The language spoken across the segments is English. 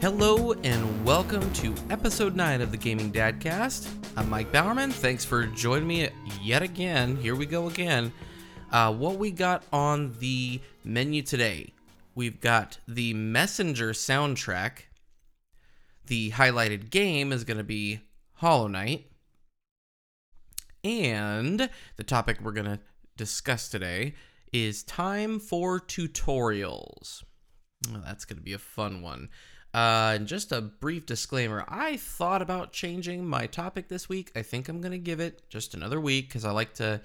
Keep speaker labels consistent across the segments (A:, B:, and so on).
A: Hello and welcome to episode 9 of the Gaming Dadcast. I'm Mike Bowerman. Thanks for joining me yet again. Here we go again. Uh, what we got on the menu today? We've got the Messenger soundtrack. The highlighted game is going to be Hollow Knight. And the topic we're going to discuss today is time for tutorials. That's going to be a fun one. Uh, and just a brief disclaimer I thought about changing my topic this week. I think I'm going to give it just another week because I like to.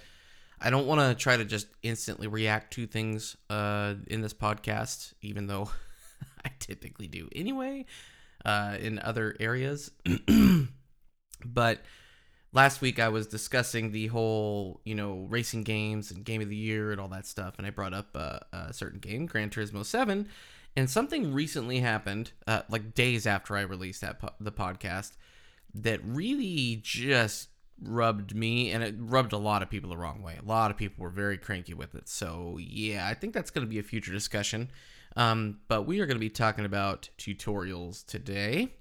A: I don't want to try to just instantly react to things uh, in this podcast, even though I typically do anyway uh, in other areas. but last week I was discussing the whole, you know, racing games and game of the year and all that stuff, and I brought up uh, a certain game, Gran Turismo 7 and something recently happened, uh, like days after I released that po- the podcast, that really just rubbed me, and it rubbed a lot of people the wrong way. A lot of people were very cranky with it. So yeah, I think that's going to be a future discussion. Um, but we are going to be talking about tutorials today.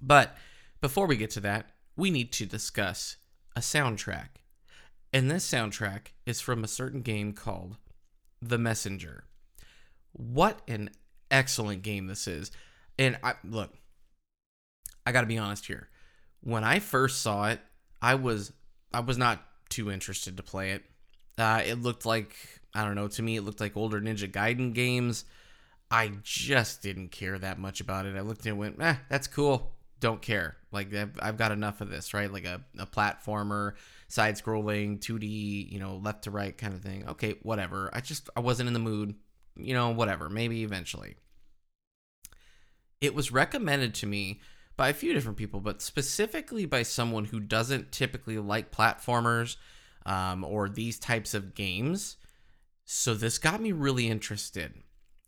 A: But before we get to that, we need to discuss a soundtrack. And this soundtrack is from a certain game called The Messenger. What an excellent game this is. And I look, I got to be honest here. When I first saw it, I was I was not too interested to play it. Uh, it looked like I don't know. To me, it looked like older Ninja Gaiden games. I just didn't care that much about it. I looked and went, "Eh, that's cool. Don't care. Like I've, I've got enough of this, right? Like a, a platformer, side-scrolling, 2D, you know, left to right kind of thing. Okay, whatever. I just I wasn't in the mood you know, whatever, maybe eventually. It was recommended to me by a few different people, but specifically by someone who doesn't typically like platformers um, or these types of games. So this got me really interested.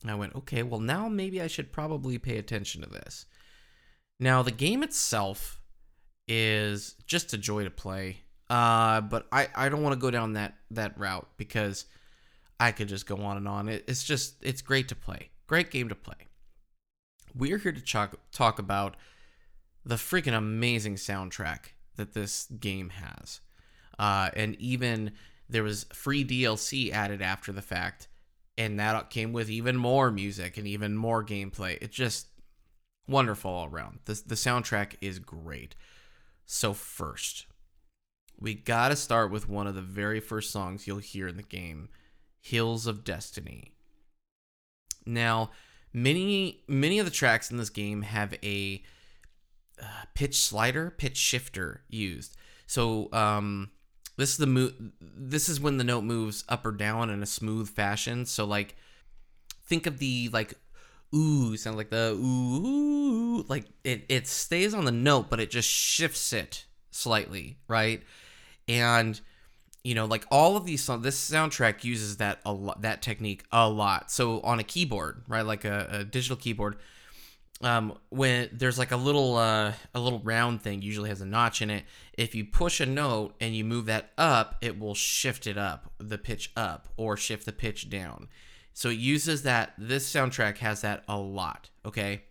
A: I went, okay, well, now maybe I should probably pay attention to this. Now, the game itself is just a joy to play. Uh, but I, I don't want to go down that, that route because I could just go on and on. It, it's just, it's great to play. Great game to play. We're here to talk, talk about the freaking amazing soundtrack that this game has. Uh, and even there was free DLC added after the fact, and that came with even more music and even more gameplay. It's just wonderful all around. The, the soundtrack is great. So, first, we got to start with one of the very first songs you'll hear in the game Hills of Destiny. Now, many many of the tracks in this game have a uh, pitch slider, pitch shifter used. So, um, this is the mo- this is when the note moves up or down in a smooth fashion. So, like, think of the like ooh sound like the ooh like it it stays on the note, but it just shifts it slightly, right? And you know like all of these songs this soundtrack uses that a lot that technique a lot. So on a keyboard right like a, a digital keyboard um, when there's like a little uh, a little round thing usually has a notch in it if you push a note and you move that up it will shift it up the pitch up or shift the pitch down. So it uses that this soundtrack has that a lot okay?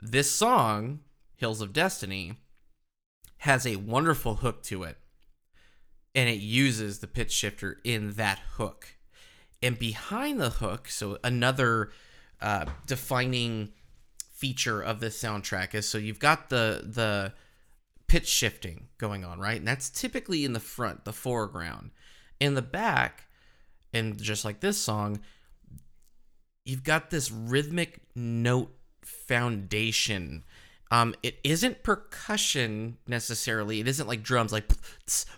A: This song hills of destiny has a wonderful hook to it and it uses the pitch shifter in that hook. And behind the hook, so another uh, defining feature of this soundtrack is so you've got the the pitch shifting going on, right? And that's typically in the front, the foreground. In the back, and just like this song, you've got this rhythmic note foundation. Um, it isn't percussion necessarily. It isn't like drums, like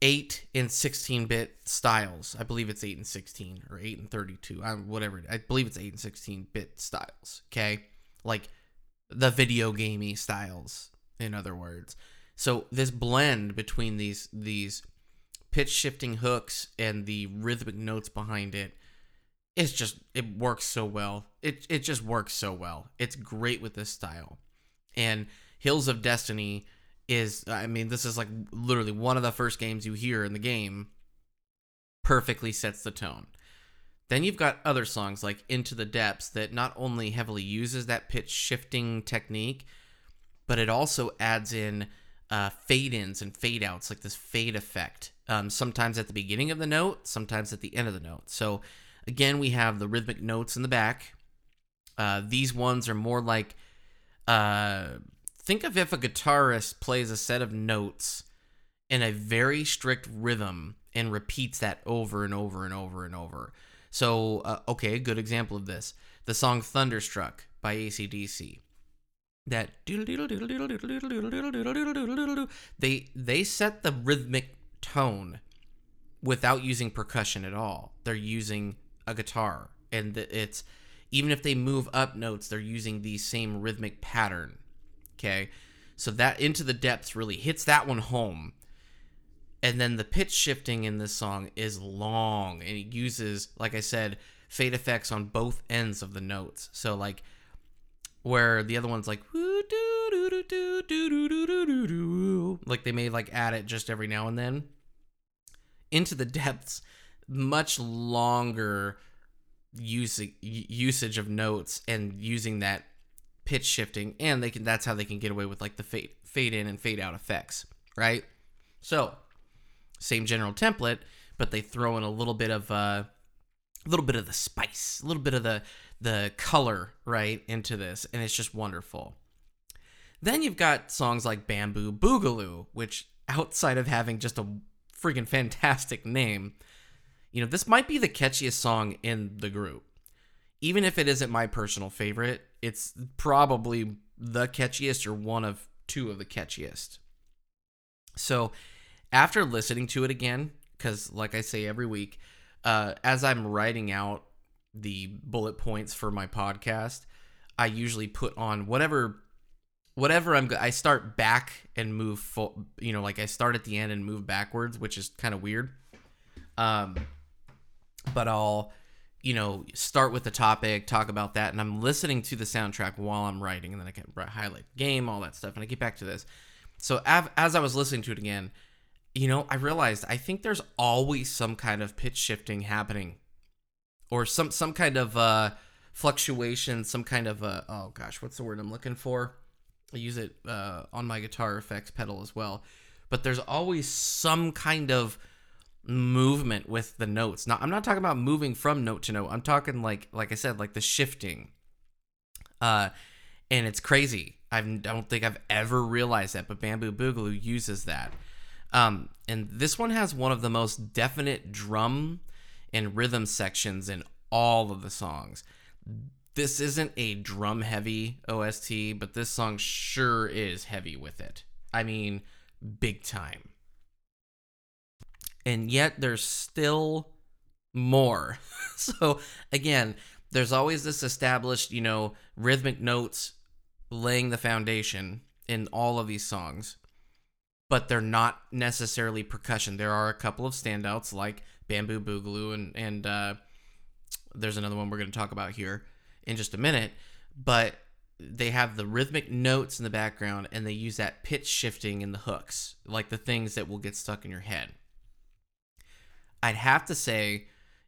A: 8 and 16 bit styles. I believe it's 8 and 16 or 8 and 32. I, whatever. I believe it's 8 and 16 bit styles. Okay. Like the video gamey styles, in other words. So this blend between these these pitch shifting hooks and the rhythmic notes behind it it's just it works so well. It it just works so well. It's great with this style. And Hills of Destiny is I mean this is like literally one of the first games you hear in the game perfectly sets the tone. Then you've got other songs like Into the Depths that not only heavily uses that pitch shifting technique, but it also adds in uh, fade ins and fade outs, like this fade effect. Um, sometimes at the beginning of the note, sometimes at the end of the note. So again, we have the rhythmic notes in the back. Uh, these ones are more like uh, think of if a guitarist plays a set of notes in a very strict rhythm and repeats that over and over and over and over. So, uh, okay, a good example of this the song Thunderstruck by ACDC. That they they set the rhythmic tone without using percussion at all. They're using a guitar, and it's even if they move up notes, they're using the same rhythmic pattern. Okay, so that into the depths really hits that one home. And then the pitch shifting in this song is long, and it uses, like I said, fade effects on both ends of the notes. So like where the other one's like like they may like add it just every now and then into the depths much longer using usage of notes and using that pitch shifting and they can that's how they can get away with like the fade fade in and fade out effects right so same general template but they throw in a little bit of uh, a little bit of the spice a little bit of the the color right into this and it's just wonderful then you've got songs like bamboo boogaloo which outside of having just a freaking fantastic name you know, this might be the catchiest song in the group. Even if it isn't my personal favorite, it's probably the catchiest or one of two of the catchiest. So, after listening to it again, because like I say every week, uh, as I'm writing out the bullet points for my podcast, I usually put on whatever whatever I'm I start back and move full, you know, like I start at the end and move backwards, which is kind of weird. Um but I'll you know start with the topic talk about that and i'm listening to the soundtrack while i'm writing and then i can highlight the game all that stuff and i get back to this. So as i was listening to it again you know i realized i think there's always some kind of pitch shifting happening or some some kind of uh fluctuation some kind of uh oh gosh what's the word i'm looking for? I use it uh on my guitar effects pedal as well. But there's always some kind of movement with the notes. Now, I'm not talking about moving from note to note. I'm talking like like I said, like the shifting. Uh and it's crazy. I don't think I've ever realized that, but Bamboo Boogaloo uses that. Um, and this one has one of the most definite drum and rhythm sections in all of the songs. This isn't a drum heavy OST, but this song sure is heavy with it. I mean, big time and yet there's still more. so again, there's always this established, you know, rhythmic notes laying the foundation in all of these songs, but they're not necessarily percussion. There are a couple of standouts like Bamboo Boogaloo and and uh, there's another one we're going to talk about here in just a minute, but they have the rhythmic notes in the background and they use that pitch shifting in the hooks, like the things that will get stuck in your head. I'd have to say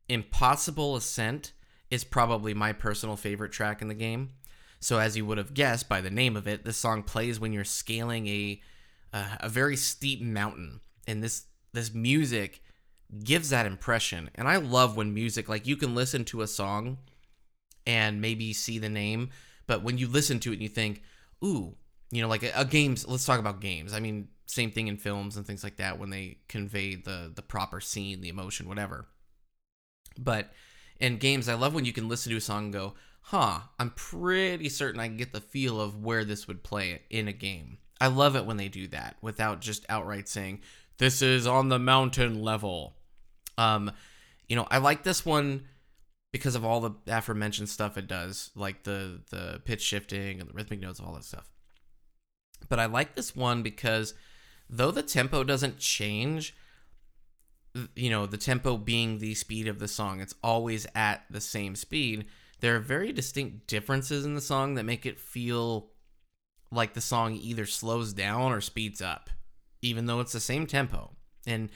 A: Impossible Ascent is probably my personal favorite track in the game. So as you would have guessed by the name of it, this song plays when you're scaling a uh, a very steep mountain, and this this music gives that impression. And I love when music like you can listen to a song and maybe see the name, but when you listen to it and you think, "Ooh, you know, like a, a games. Let's talk about games. I mean, same thing in films and things like that when they convey the the proper scene, the emotion, whatever. But in games, I love when you can listen to a song and go, "Huh, I'm pretty certain I can get the feel of where this would play in a game." I love it when they do that without just outright saying, "This is on the mountain level." Um, you know, I like this one because of all the aforementioned stuff it does, like the the pitch shifting and the rhythmic notes, all that stuff. But I like this one because though the tempo doesn't change, you know, the tempo being the speed of the song, it's always at the same speed. There are very distinct differences in the song that make it feel like the song either slows down or speeds up, even though it's the same tempo. And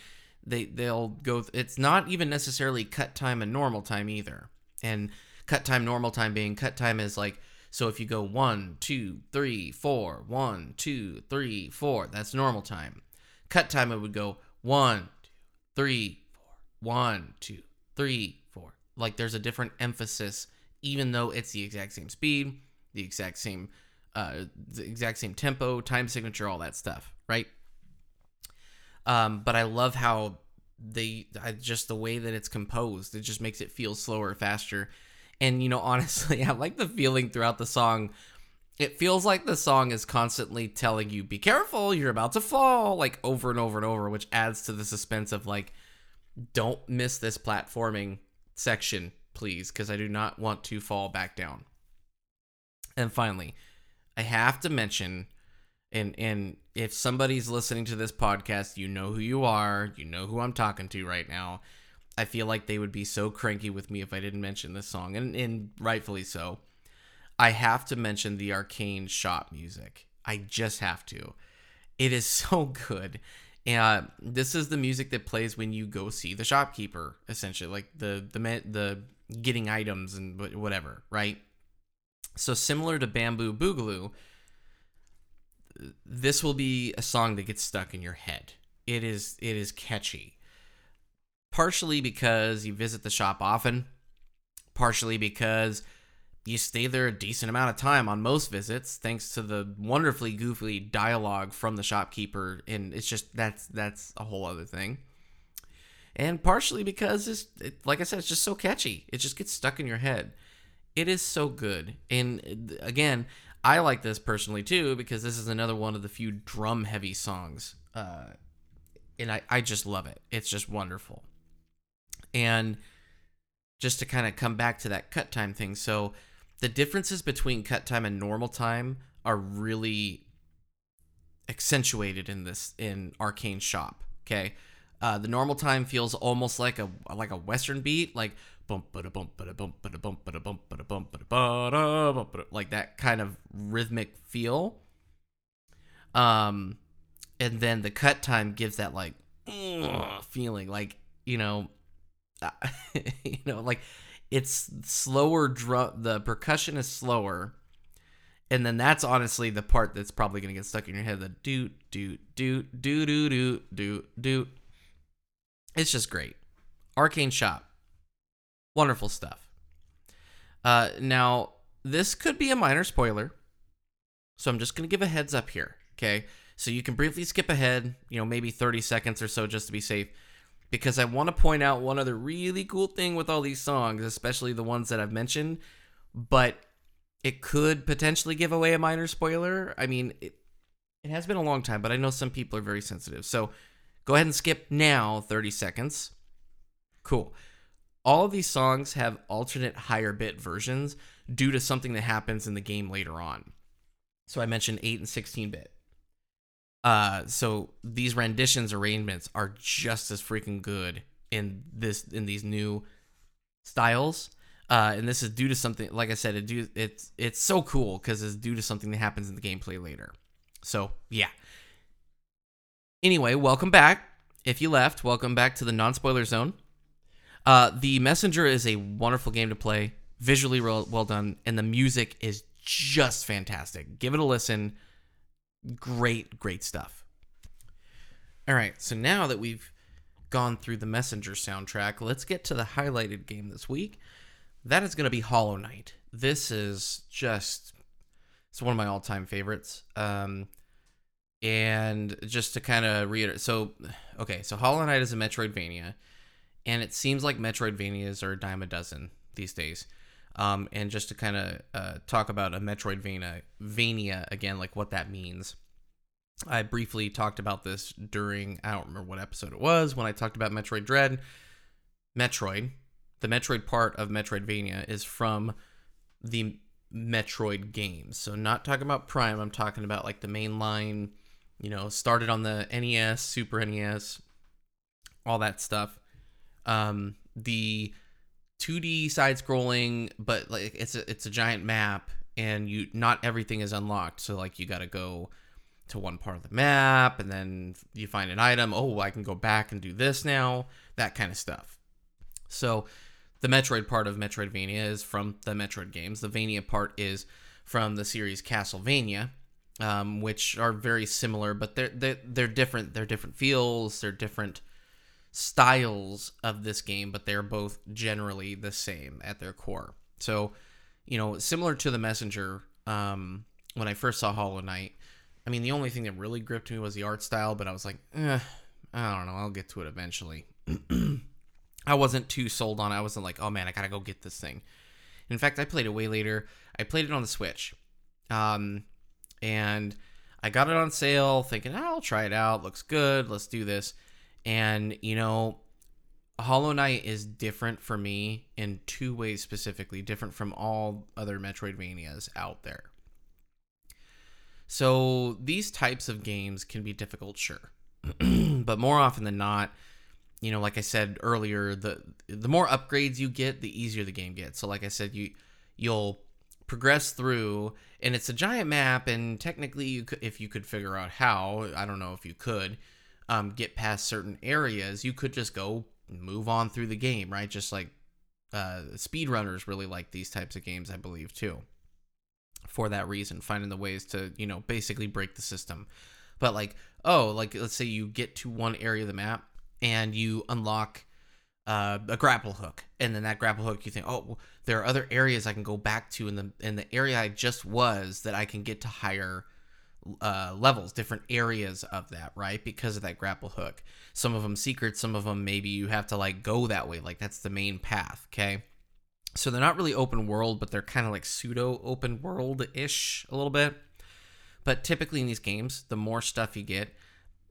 A: they they'll go. It's not even necessarily cut time and normal time either. And cut time, normal time being cut time is like so if you go one, two, three, four, one, two, three, four, that's normal time. Cut time it would go one, two, three, four, one, two, three, four. Like there's a different emphasis, even though it's the exact same speed, the exact same uh, the exact same tempo, time signature, all that stuff, right? Um, but I love how they I, just the way that it's composed. It just makes it feel slower, faster. And you know, honestly, I like the feeling throughout the song. It feels like the song is constantly telling you, "Be careful, you're about to fall," like over and over and over, which adds to the suspense of like, "Don't miss this platforming section, please, because I do not want to fall back down." And finally, I have to mention, and and if somebody's listening to this podcast, you know who you are, you know who I'm talking to right now. I feel like they would be so cranky with me if I didn't mention this song, and and rightfully so. I have to mention the arcane shop music. I just have to. It is so good. And this is the music that plays when you go see the shopkeeper, essentially, like the the the getting items and whatever, right? So similar to Bamboo Boogaloo, this will be a song that gets stuck in your head. It is it is catchy. Partially because you visit the shop often, partially because you stay there a decent amount of time on most visits thanks to the wonderfully goofy dialogue from the shopkeeper and it's just that's that's a whole other thing and partially because it's it, like i said it's just so catchy it just gets stuck in your head it is so good. And again, I like this personally too because this is another one of the few drum heavy songs. Uh, and I, I just love it. It's just wonderful. And just to kind of come back to that cut time thing. So the differences between cut time and normal time are really accentuated in this in Arcane Shop. Okay. Uh, the normal time feels almost like a like a western beat, like bump ba bump ba bump ba bump ba bump ba bump ba like that kind of rhythmic feel. Um, and then the cut time gives that like feeling, like you know, you know, like it's slower drum. The percussion is slower, and then that's honestly the part that's probably gonna get stuck in your head. The do do do do do do do do. It's just great. Arcane Shop Wonderful stuff. Uh, now, this could be a minor spoiler, so I'm just to give a heads up here, okay? So you can briefly skip ahead, you know, maybe 30 seconds or so just to be safe, because I want to point out one other really cool thing with all these songs, especially the ones that I've mentioned, but it could potentially give away a minor spoiler. I mean, it, it has been a long time, but I know some people are very sensitive. So go ahead and skip now 30 seconds. Cool all of these songs have alternate higher bit versions due to something that happens in the game later on. So I mentioned 8 and 16 bit. Uh, so these renditions arrangements are just as freaking good in this in these new styles. Uh, and this is due to something like I said, it do it's it's so cool because it's due to something that happens in the gameplay later. So yeah. Anyway, welcome back. If you left, welcome back to the non-spoiler zone. Uh, the Messenger is a wonderful game to play, visually well, well done, and the music is just fantastic. Give it a listen. Great, great stuff. All right, so now that we've gone through the Messenger soundtrack, let's get to the highlighted game this week. That is going to be Hollow Knight. This is just it's one of my all-time favorites. Um, and just to kind of reiterate, so okay, so Hollow Knight is a Metroidvania and it seems like Metroidvanias are a dime a dozen these days. Um, and just to kind of uh, talk about a Metroidvania Vania again, like what that means. I briefly talked about this during I don't remember what episode it was when I talked about Metroid Dread. Metroid, the Metroid part of Metroidvania is from the Metroid games. So not talking about Prime, I'm talking about like the main line, you know, started on the NES, Super NES, all that stuff. Um, the 2D side scrolling, but like it's a it's a giant map and you not everything is unlocked. So like you got to go to one part of the map and then you find an item, oh, I can go back and do this now, that kind of stuff. So the Metroid part of Metroidvania is from the Metroid games. The Vania part is from the series Castlevania, um, which are very similar, but they're, they're they're different. They're different feels. They're different styles of this game, but they're both generally the same at their core. So, you know, similar to the Messenger, um, when I first saw Hollow Knight, I mean, the only thing that really gripped me was the art style, but I was like, eh, I don't know, I'll get to it eventually. I wasn't too sold on it. I wasn't like, oh man, I gotta go get this thing. In fact, I played it way later. I played it on the Switch. Um, and I got it on sale thinking, oh, I'll try it out. Looks good. Let's do this. And, you know, Hollow Knight is different for me in two ways specifically, different from all other Metroidvanias out there. So these types of games can be difficult, sure. but more often than not, you know, like I said earlier, the the more upgrades you get, the easier the game gets. So like I said, you you'll progress through and it's a giant map and technically you could if you could figure out how, I don't know if you could, um, get past certain areas, you could just go move on through the game, right? Just like uh, speedrunners really like these types of games, I believe, too. For that reason, finding the ways to, you know, basically break the system. But like, oh, like let's say you get to one area of the map and you unlock uh, a grapple hook, and then that grapple hook, you think, oh, there are other areas I can go back to in the in the area I just was that I can get to higher uh, levels, different areas of that, right? Because of that grapple hook. Some of them secret, some of them maybe you have to like go that way, like that's the main path, okay? So they're not really open world, but they're kind of like pseudo open world ish a little bit. But typically in these games, the more stuff you get,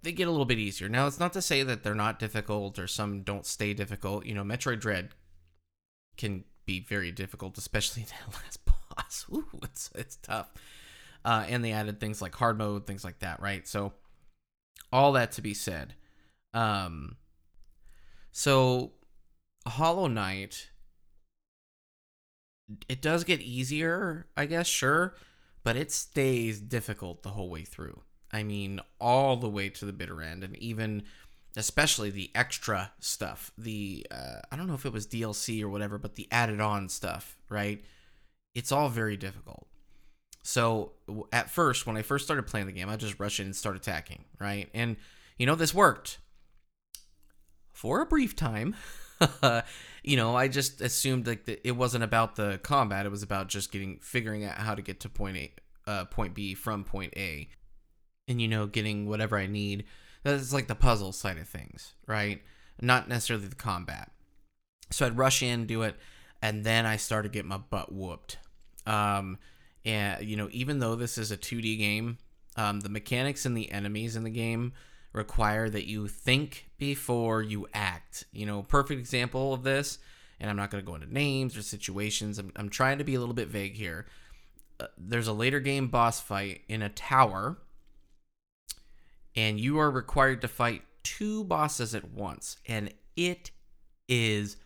A: they get a little bit easier. Now, it's not to say that they're not difficult or some don't stay difficult. You know, Metroid Dread can be very difficult, especially that last boss. Ooh, it's it's tough. Uh, and they added things like hard mode, things like that, right? So, all that to be said. Um, so, Hollow Knight, it does get easier, I guess, sure, but it stays difficult the whole way through. I mean, all the way to the bitter end, and even especially the extra stuff. The uh, I don't know if it was DLC or whatever, but the added on stuff, right? It's all very difficult. So at first, when I first started playing the game, I just rush in and start attacking, right? And you know this worked for a brief time. you know, I just assumed like that it wasn't about the combat; it was about just getting figuring out how to get to point A, uh, point B from point A, and you know, getting whatever I need. That's like the puzzle side of things, right? Not necessarily the combat. So I'd rush in, do it, and then I started getting my butt whooped. Um, and you know, even though this is a 2D game, um, the mechanics and the enemies in the game require that you think before you act. You know, perfect example of this, and I'm not going to go into names or situations. I'm, I'm trying to be a little bit vague here. Uh, there's a later game boss fight in a tower, and you are required to fight two bosses at once, and it is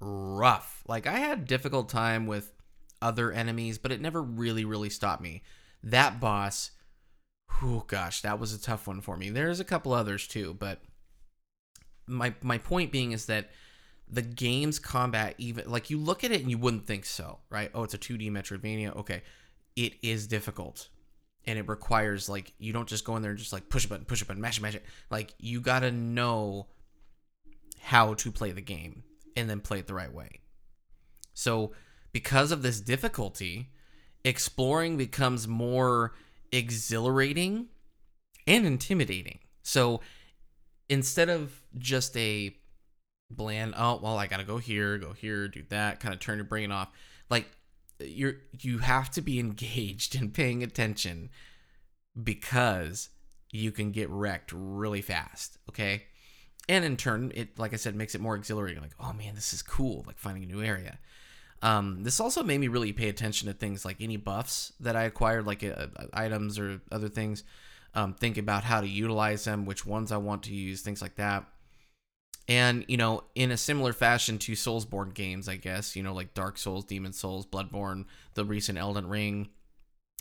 A: rough. Like I had difficult time with other enemies, but it never really, really stopped me. That boss, oh gosh, that was a tough one for me. There's a couple others too, but my my point being is that the game's combat even like you look at it and you wouldn't think so, right? Oh, it's a 2D Metroidvania. Okay. It is difficult. And it requires like you don't just go in there and just like push a button, push a button, mash it, mash it. Like you gotta know how to play the game and then play it the right way. So because of this difficulty, exploring becomes more exhilarating and intimidating. So instead of just a bland, oh well, I gotta go here, go here, do that, kind of turn your brain off. Like you're you have to be engaged and paying attention because you can get wrecked really fast. Okay. and in turn, it like I said makes it more exhilarating. Like, oh man, this is cool. Like finding a new area. Um, this also made me really pay attention to things like any buffs that I acquired, like uh, items or other things. Um, think about how to utilize them, which ones I want to use, things like that. And, you know, in a similar fashion to Soulsborne games, I guess, you know, like Dark Souls, Demon Souls, Bloodborne, the recent Elden Ring,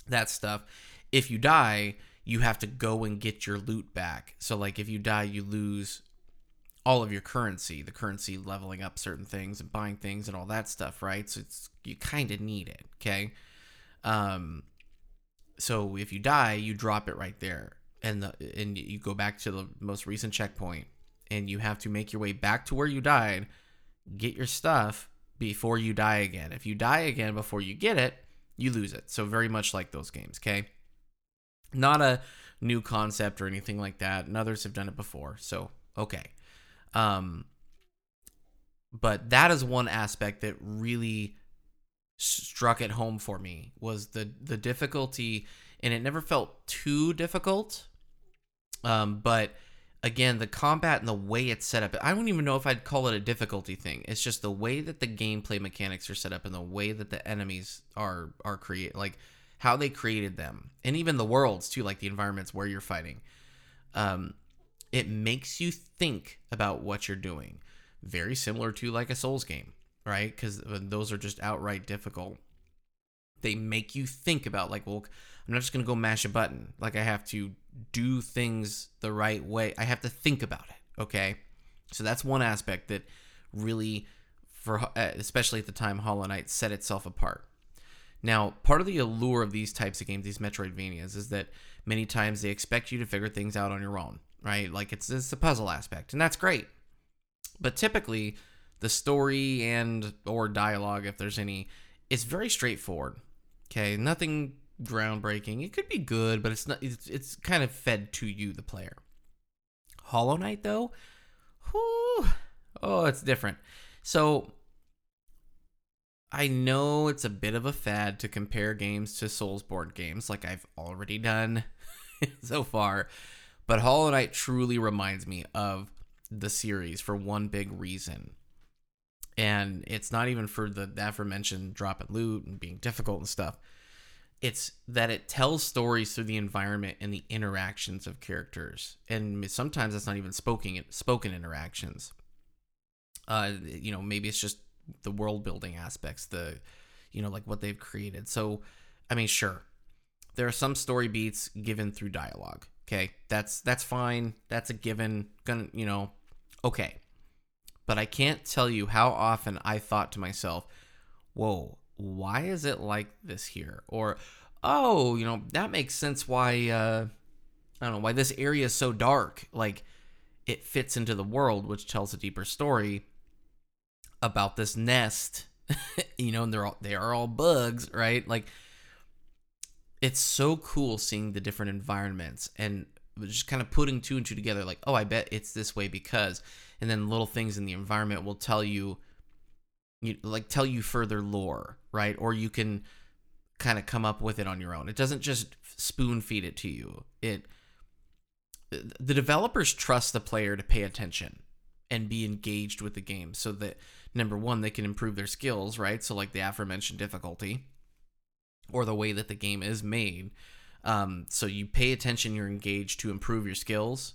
A: that stuff. If you die, you have to go and get your loot back. So, like, if you die, you lose all of your currency, the currency leveling up certain things and buying things and all that stuff, right? So it's you kind of need it, okay? Um so if you die, you drop it right there. And the and you go back to the most recent checkpoint and you have to make your way back to where you died, get your stuff before you die again. If you die again before you get it, you lose it. So very much like those games, okay? Not a new concept or anything like that. And others have done it before. So, okay. Um, but that is one aspect that really struck it home for me was the the difficulty, and it never felt too difficult. Um, but again, the combat and the way it's set up, I don't even know if I'd call it a difficulty thing. It's just the way that the gameplay mechanics are set up and the way that the enemies are are created, like how they created them, and even the worlds too, like the environments where you're fighting. Um, it makes you think about what you're doing. Very similar to like a Souls game, right? Because those are just outright difficult. They make you think about, like, well, I'm not just going to go mash a button. Like, I have to do things the right way. I have to think about it, okay? So that's one aspect that really, for uh, especially at the time, Hollow Knight set itself apart. Now, part of the allure of these types of games, these Metroidvanias, is that many times they expect you to figure things out on your own right? Like it's it's a puzzle aspect, and that's great. But typically, the story and or dialogue, if there's any, is very straightforward. Okay, nothing groundbreaking. It could be good, but it's not. It's, it's kind of fed to you, the player. Hollow Knight, though, whew, oh, it's different. So I know it's a bit of a fad to compare games to Soulsborne games, like I've already done so far. But Hollow Knight truly reminds me of the series for one big reason. And it's not even for the aforementioned drop and loot and being difficult and stuff. It's that it tells stories through the environment and the interactions of characters. And sometimes that's not even spoken spoken interactions. Uh, you know, maybe it's just the world building aspects, the you know, like what they've created. So, I mean, sure. There are some story beats given through dialogue Okay, that's that's fine. That's a given. Gonna, you know, okay. But I can't tell you how often I thought to myself, "Whoa, why is it like this here?" Or, "Oh, you know, that makes sense why uh I don't know, why this area is so dark." Like it fits into the world which tells a deeper story about this nest. you know, and they're all they are all bugs, right? Like it's so cool seeing the different environments and just kind of putting two and two together like oh i bet it's this way because and then little things in the environment will tell you you like tell you further lore right? Or you can kind of come up with it on your own. It doesn't just spoon feed it to you. It the developers trust the player to pay attention and be engaged with the game so that number one they can improve their skills right? So like the aforementioned difficulty or the way that the game is made. Um, so you pay attention, you're engaged to improve your skills,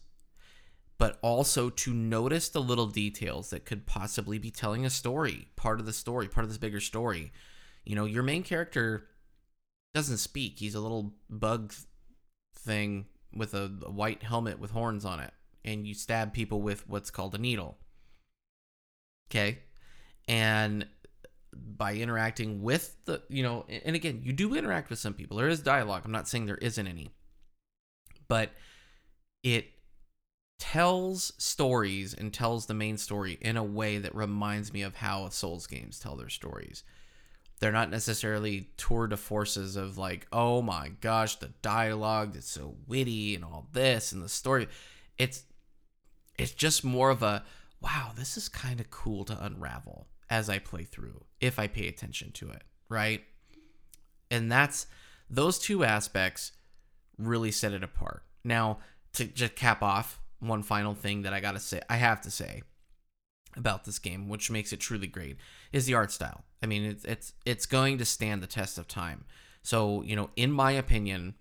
A: but also to notice the little details that could possibly be telling a story, part of the story, part of this bigger story. You know, your main character doesn't speak. He's a little bug thing with a, a white helmet with horns on it, and you stab people with what's called a needle. Okay? And by interacting with the you know and again you do interact with some people. There is dialogue. I'm not saying there isn't any. But it tells stories and tells the main story in a way that reminds me of how souls games tell their stories. They're not necessarily tour de forces of like oh my gosh the dialogue is so witty and all this and the story. It's it's just more of a wow this is kind of cool to unravel as I play through if I pay attention to it, right? And that's those two aspects really set it apart. Now, to just cap off one final thing that I gotta say, I have to say about this game, which makes it truly great, is the art style. I mean, it's it's it's going to stand the test of time. So you know, in my opinion,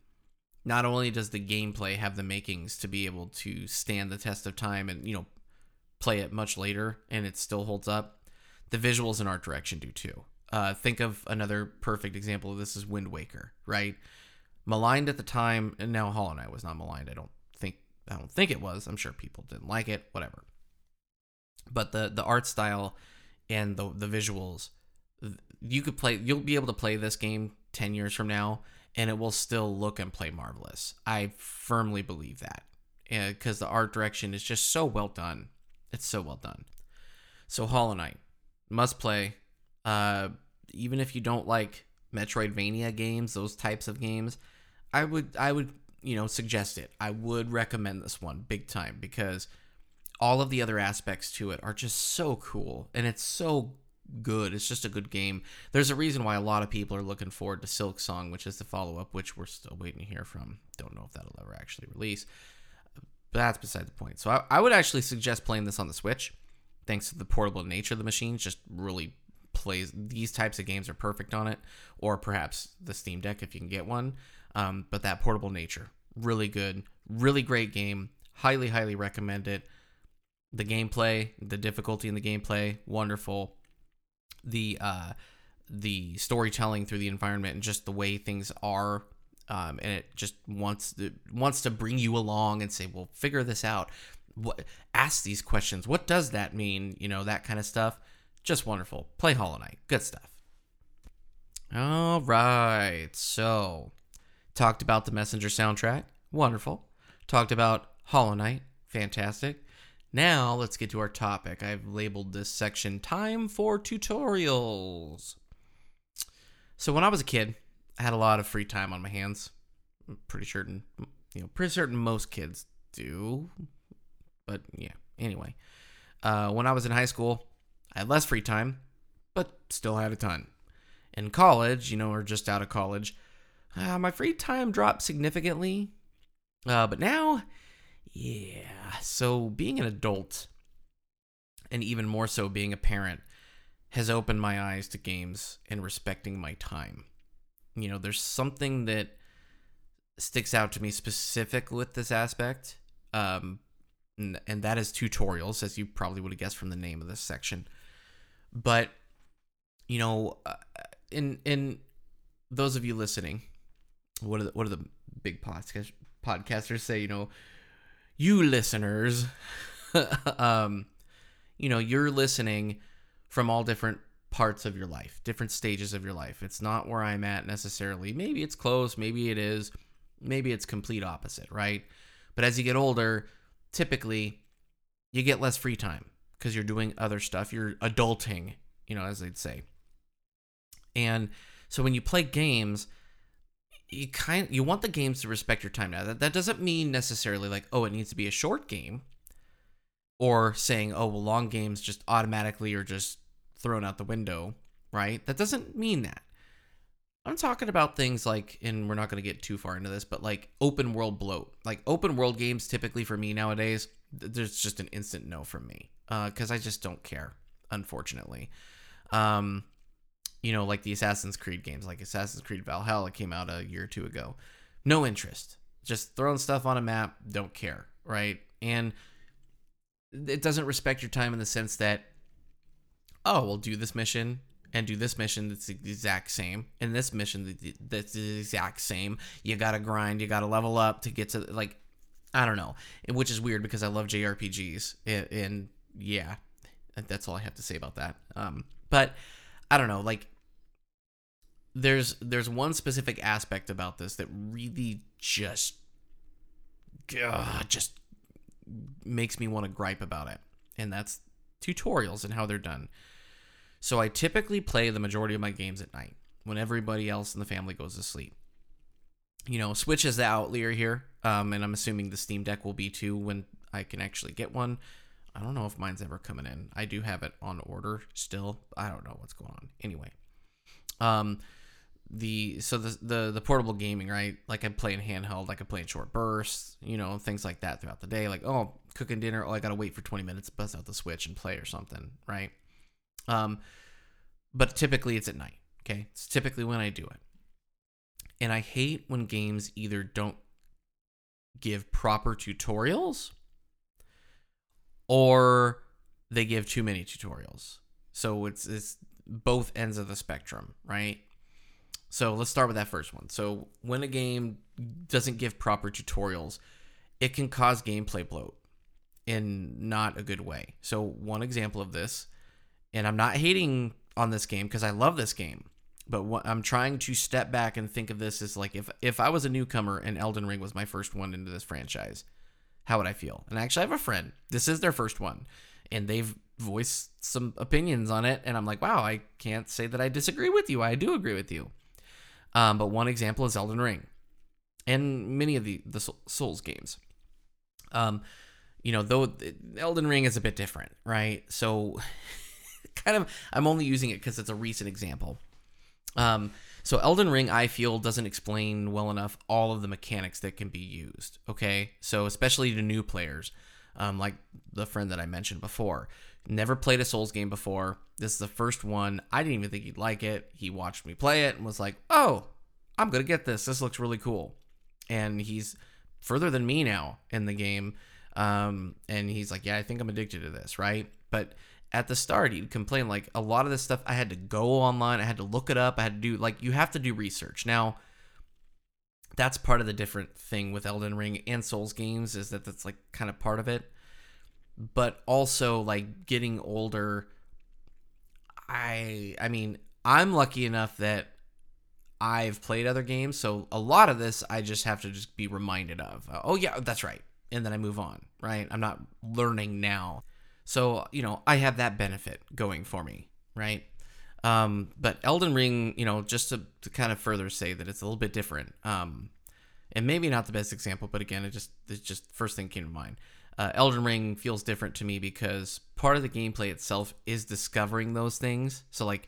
A: not only does the gameplay have the makings to be able to stand the test of time and you know play it much later and it still holds up, the visuals and art direction do too. Uh, think of another perfect example of this is Wind Waker, right? Maligned at the time, and now Hollow Knight was not maligned. I don't think I don't think it was. I'm sure people didn't like it, whatever. But the the art style and the the visuals, you could play. You'll be able to play this game ten years from now, and it will still look and play marvelous. I firmly believe that, because the art direction is just so well done. It's so well done. So Hollow Knight must play uh, even if you don't like Metroidvania games, those types of games, I would I would you know suggest it. I would recommend this one big time because all of the other aspects to it are just so cool and it's so good. It's just a good game. There's a reason why a lot of people are looking forward to Silksong, which is the follow up, which we're still waiting to hear from. Don't know if that'll ever actually release. But that's beside the point. So I, I would actually suggest playing this on the Switch, thanks to the portable nature of the machine. Just really plays these types of games are perfect on it, or perhaps the Steam Deck if you can get one. Um, but that portable nature, really good, really great game. Highly, highly recommend it. The gameplay, the difficulty in the gameplay, wonderful. The uh, the storytelling through the environment and just the way things are um, and it just wants to wants to bring you along and say, "Well, figure this out. What ask these questions? What does that mean? You know that kind of stuff." Just wonderful. Play Hollow Knight. Good stuff. All right. So, talked about the Messenger soundtrack. Wonderful. Talked about Hollow Knight. Fantastic. Now, let's get to our topic. I've labeled this section Time for Tutorials. So, when I was a kid, I had a lot of free time on my hands. I'm pretty certain, you know, pretty certain most kids do. But yeah, anyway. Uh, when I was in high school, I had less free time, but still had a ton. In college, you know, or just out of college, uh, my free time dropped significantly. Uh, but now, yeah. So being an adult, and even more so being a parent, has opened my eyes to games and respecting my time. You know, there's something that sticks out to me specific with this aspect, um, and, and that is tutorials, as you probably would have guessed from the name of this section. But you know, uh, in in those of you listening, what are the, what are the big podcast podcasters say? You know, you listeners, um, you know, you're listening from all different parts of your life, different stages of your life. It's not where I'm at necessarily. Maybe it's close, maybe it is, maybe it's complete opposite, right? But as you get older, typically you get less free time because you're doing other stuff. You're adulting, you know, as they'd say. And so when you play games, you kind you want the games to respect your time. Now that that doesn't mean necessarily like oh it needs to be a short game, or saying oh well long games just automatically are just thrown out the window, right? That doesn't mean that. I'm talking about things like, and we're not going to get too far into this, but like open world bloat. Like open world games, typically for me nowadays, there's just an instant no from me Uh, because uh, I just don't care, unfortunately. Um, you know, like the Assassin's Creed games, like Assassin's Creed Valhalla came out a year or two ago. No interest. Just throwing stuff on a map, don't care, right? And it doesn't respect your time in the sense that, oh, we'll do this mission and do this mission that's the exact same, and this mission that's the exact same. You gotta grind, you gotta level up to get to like, I don't know, which is weird because I love JRPGs, and yeah, that's all I have to say about that. Um, but I don't know, like there's there's one specific aspect about this that really just uh, just makes me want to gripe about it, and that's tutorials and how they're done. So I typically play the majority of my games at night when everybody else in the family goes to sleep. You know, Switch is the outlier here, um, and I'm assuming the Steam Deck will be too when I can actually get one. I don't know if mine's ever coming in. I do have it on order still. I don't know what's going on. Anyway, um, the so the the the portable gaming right? Like I play in handheld. I could play in short bursts. You know, things like that throughout the day. Like oh, cooking dinner. Oh, I gotta wait for 20 minutes to bust out the Switch and play or something, right? Um, but typically it's at night. Okay, it's typically when I do it, and I hate when games either don't give proper tutorials or they give too many tutorials. So it's it's both ends of the spectrum, right? So let's start with that first one. So when a game doesn't give proper tutorials, it can cause gameplay bloat in not a good way. So one example of this, and I'm not hating on this game because I love this game, but what I'm trying to step back and think of this as like if if I was a newcomer and Elden Ring was my first one into this franchise, how would I feel? And I actually have a friend. This is their first one, and they've voiced some opinions on it, and I'm like, wow, I can't say that I disagree with you. I do agree with you. Um, but one example is Elden Ring, and many of the the Souls games. Um, you know, though Elden Ring is a bit different, right? So, kind of, I'm only using it because it's a recent example. Um, so Elden Ring, I feel, doesn't explain well enough all of the mechanics that can be used. Okay, so especially to new players, um, like the friend that I mentioned before, never played a Souls game before. This is the first one. I didn't even think he'd like it. He watched me play it and was like, "Oh, I'm gonna get this. This looks really cool." And he's further than me now in the game, um, and he's like, "Yeah, I think I'm addicted to this." Right, but at the start you'd complain like a lot of this stuff I had to go online, I had to look it up, I had to do like you have to do research. Now that's part of the different thing with Elden Ring and Souls games is that that's like kind of part of it. But also like getting older I I mean, I'm lucky enough that I've played other games, so a lot of this I just have to just be reminded of. Oh yeah, that's right. And then I move on, right? I'm not learning now. So, you know, I have that benefit going for me, right? Um, but Elden Ring, you know, just to, to kind of further say that it's a little bit different. Um, and maybe not the best example, but again, it just it's just first thing came to mind. Uh, Elden Ring feels different to me because part of the gameplay itself is discovering those things. So like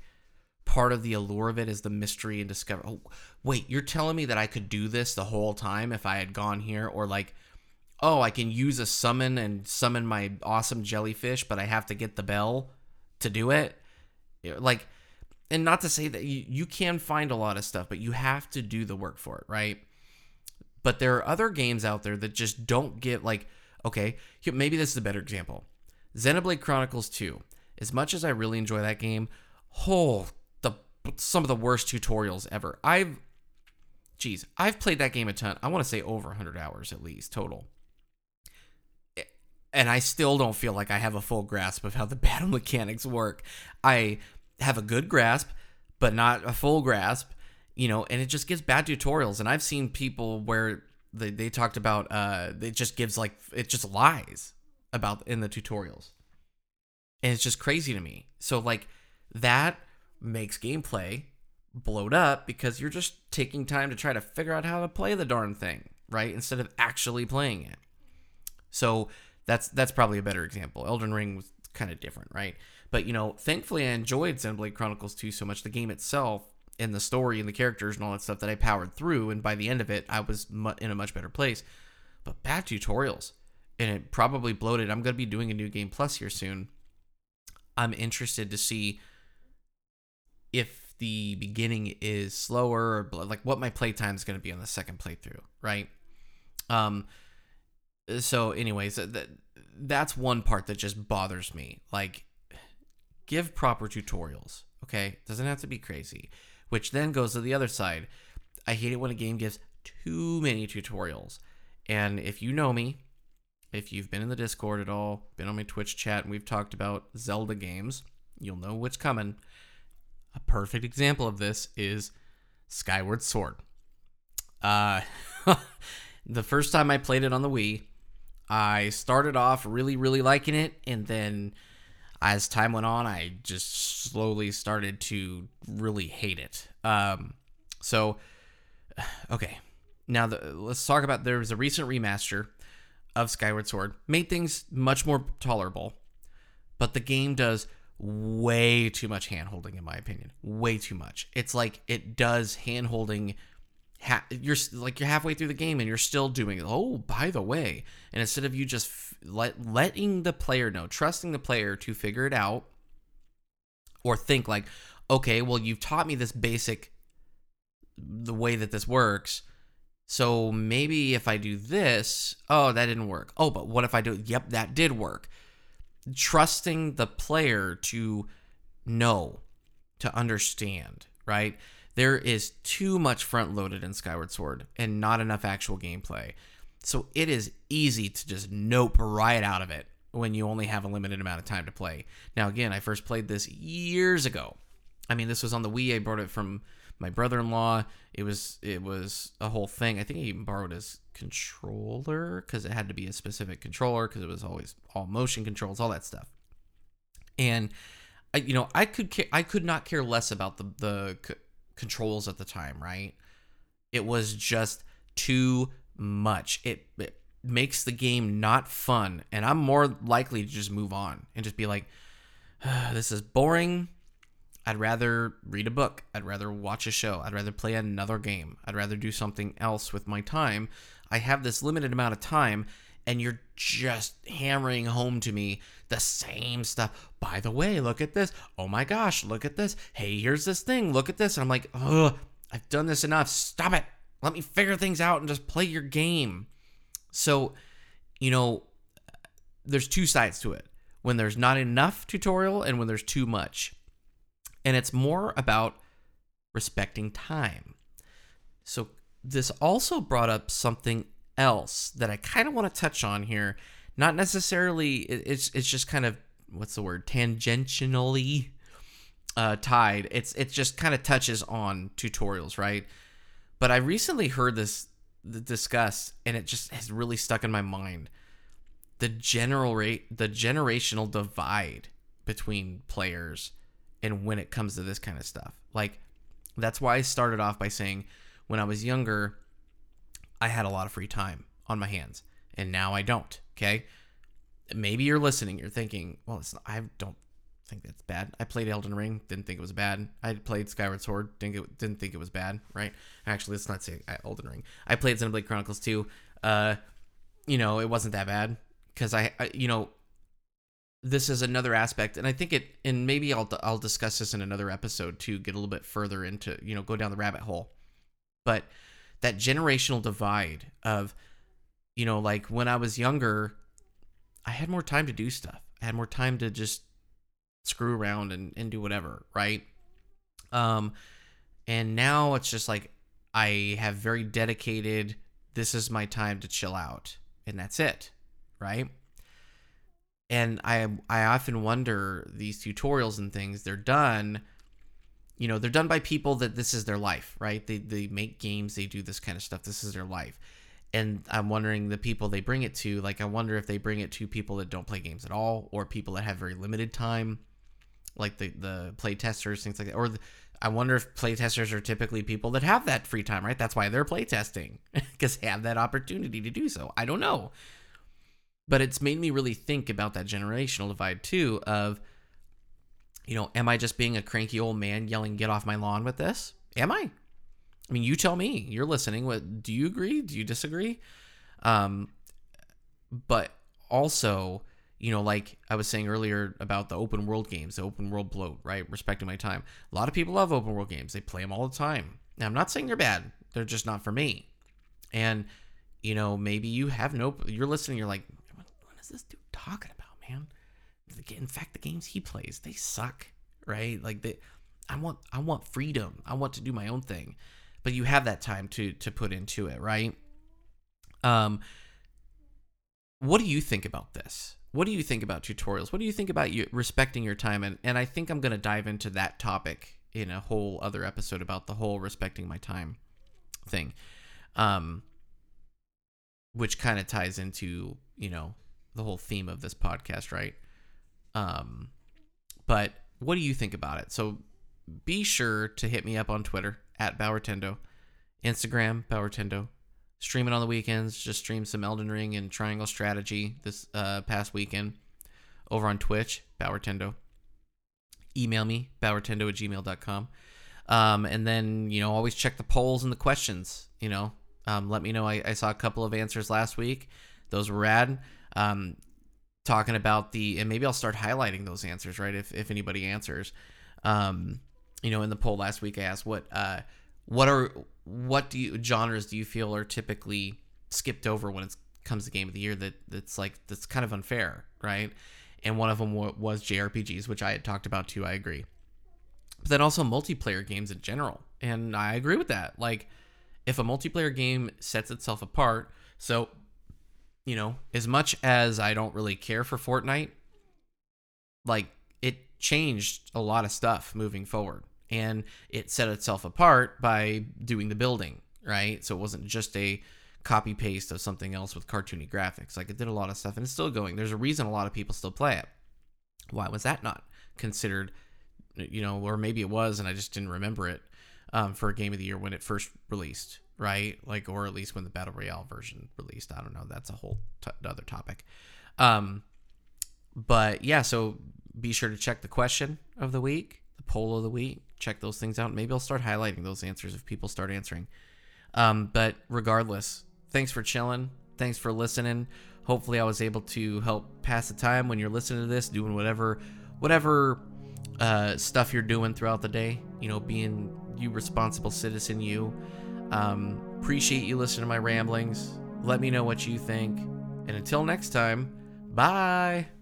A: part of the allure of it is the mystery and discover. Oh, wait, you're telling me that I could do this the whole time if I had gone here, or like oh, I can use a summon and summon my awesome jellyfish, but I have to get the bell to do it. Like, and not to say that you, you can find a lot of stuff, but you have to do the work for it, right? But there are other games out there that just don't get, like, okay, maybe this is a better example. Xenoblade Chronicles 2. As much as I really enjoy that game, oh, the some of the worst tutorials ever. I've, geez, I've played that game a ton. I want to say over 100 hours at least total and I still don't feel like I have a full grasp of how the battle mechanics work. I have a good grasp, but not a full grasp, you know, and it just gives bad tutorials. And I've seen people where they, they talked about uh it just gives like it just lies about in the tutorials. And it's just crazy to me. So like that makes gameplay blowed up because you're just taking time to try to figure out how to play the darn thing, right? Instead of actually playing it. So that's that's probably a better example. Elden Ring was kind of different, right? But you know, thankfully, I enjoyed Xenoblade Chronicles 2 so much, the game itself and the story and the characters and all that stuff that I powered through, and by the end of it, I was mu- in a much better place. But bad tutorials, and it probably bloated. I'm gonna be doing a new game plus here soon. I'm interested to see if the beginning is slower, or like what my playtime is going to be on the second playthrough, right? Um, so anyways that that's one part that just bothers me. Like give proper tutorials okay? Doesn't have to be crazy. Which then goes to the other side. I hate it when a game gives too many tutorials. And if you know me if you've been in the discord at all been on my twitch chat and we've talked about zelda games you'll know what's coming. A perfect example of this is skyward sword. Uh the first time i played it on the wii I started off really, really liking it, and then as time went on, I just slowly started to really hate it. Um, so, okay, now the, let's talk about there was a recent remaster of Skyward Sword, made things much more tolerable, but the game does way too much hand holding, in my opinion. Way too much. It's like it does hand holding ha- you're like you're halfway through the game and you're still doing. Oh, by the way, and instead of you just f- let letting the player know, trusting the player to figure it out, or think like, okay, well you've taught me this basic, the way that this works. So maybe if I do this, oh, that didn't work. Oh, but what if I do? Yep, that did work. Trusting the player to know, to understand, right? There is too much front loaded in Skyward Sword and not enough actual gameplay. So it is easy to just nope right out of it when you only have a limited amount of time to play. Now, again, I first played this years ago. I mean, this was on the Wii. I borrowed it from my brother-in-law. It was it was a whole thing. I think he even borrowed his controller because it had to be a specific controller because it was always all motion controls, all that stuff. And I, you know, I could ca- I could not care less about the the controls at the time, right? It was just too much. It, it makes the game not fun, and I'm more likely to just move on and just be like, "This is boring." I'd rather read a book. I'd rather watch a show. I'd rather play another game. I'd rather do something else with my time. I have this limited amount of time, and you're just hammering home to me the same stuff. By the way, look at this. Oh my gosh, look at this. Hey, here's this thing. Look at this. And I'm like, ugh, I've done this enough. Stop it. Let me figure things out and just play your game. So, you know, there's two sides to it when there's not enough tutorial and when there's too much. And it's more about respecting time. So, this also brought up something else that I kind of want to touch on here. Not necessarily, it's it's just kind of what's the word tangentially uh, tied. It's it just kind of touches on tutorials, right? But I recently heard this th- discussed, and it just has really stuck in my mind. The general rate, the generational divide between players, and when it comes to this kind of stuff. Like that's why I started off by saying when I was younger, I had a lot of free time on my hands, and now I don't. Okay, maybe you're listening. You're thinking, well, it's not, I don't think that's bad. I played Elden Ring, didn't think it was bad. I played Skyward Sword, didn't it, didn't think it was bad. Right? Actually, let's not say uh, Elden Ring. I played Xenoblade Chronicles 2. Uh, you know, it wasn't that bad because I, I, you know, this is another aspect, and I think it, and maybe I'll I'll discuss this in another episode to get a little bit further into, you know, go down the rabbit hole. But that generational divide of, you know, like when I was younger, I had more time to do stuff. I had more time to just screw around and, and do whatever, right? Um, and now it's just like I have very dedicated. This is my time to chill out, and that's it, right? And I I often wonder these tutorials and things they're done. You know, they're done by people that this is their life, right? They they make games, they do this kind of stuff. This is their life. And I'm wondering the people they bring it to, like I wonder if they bring it to people that don't play games at all or people that have very limited time like the the play testers things like that or the, i wonder if play testers are typically people that have that free time right that's why they're play testing because they have that opportunity to do so i don't know but it's made me really think about that generational divide too of you know am i just being a cranky old man yelling get off my lawn with this am i i mean you tell me you're listening what do you agree do you disagree um but also you know, like I was saying earlier about the open world games, the open world bloat, right? Respecting my time. A lot of people love open world games. They play them all the time. Now, I'm not saying they're bad. They're just not for me. And, you know, maybe you have no, you're listening, you're like, what, what is this dude talking about, man? In fact, the games he plays, they suck, right? Like I want, I want freedom. I want to do my own thing, but you have that time to, to put into it, right? Um, what do you think about this? What do you think about tutorials? What do you think about you respecting your time? And and I think I'm gonna dive into that topic in a whole other episode about the whole respecting my time thing, um, which kind of ties into you know the whole theme of this podcast, right? Um, but what do you think about it? So be sure to hit me up on Twitter at Bowertendo, Instagram Bowertendo, Stream it on the weekends. Just stream some Elden Ring and Triangle Strategy this uh, past weekend over on Twitch, Bowertendo. Email me, bowertendo at gmail.com. Um, and then you know always check the polls and the questions. You know, um, let me know. I, I, saw a couple of answers last week; those were rad. Um, talking about the and maybe I'll start highlighting those answers right if if anybody answers. Um, you know, in the poll last week, I asked what uh what are what do you genres do you feel are typically skipped over when it comes to game of the year that that's like that's kind of unfair, right? And one of them was JRPGs, which I had talked about too. I agree, but then also multiplayer games in general, and I agree with that. Like, if a multiplayer game sets itself apart, so you know, as much as I don't really care for Fortnite, like it changed a lot of stuff moving forward and it set itself apart by doing the building, right? So it wasn't just a copy paste of something else with cartoony graphics. Like it did a lot of stuff and it's still going. There's a reason a lot of people still play it. Why was that not considered, you know, or maybe it was and I just didn't remember it um, for a game of the year when it first released? Right? Like, or at least when the battle royale version released. I don't know. That's a whole t- other topic. Um, but yeah, so be sure to check the question of the week, the poll of the week. Check those things out. Maybe I'll start highlighting those answers if people start answering. Um, but regardless, thanks for chilling. Thanks for listening. Hopefully, I was able to help pass the time when you're listening to this, doing whatever, whatever uh, stuff you're doing throughout the day. You know, being you responsible citizen, you. Um, appreciate you listening to my ramblings. Let me know what you think. And until next time, bye.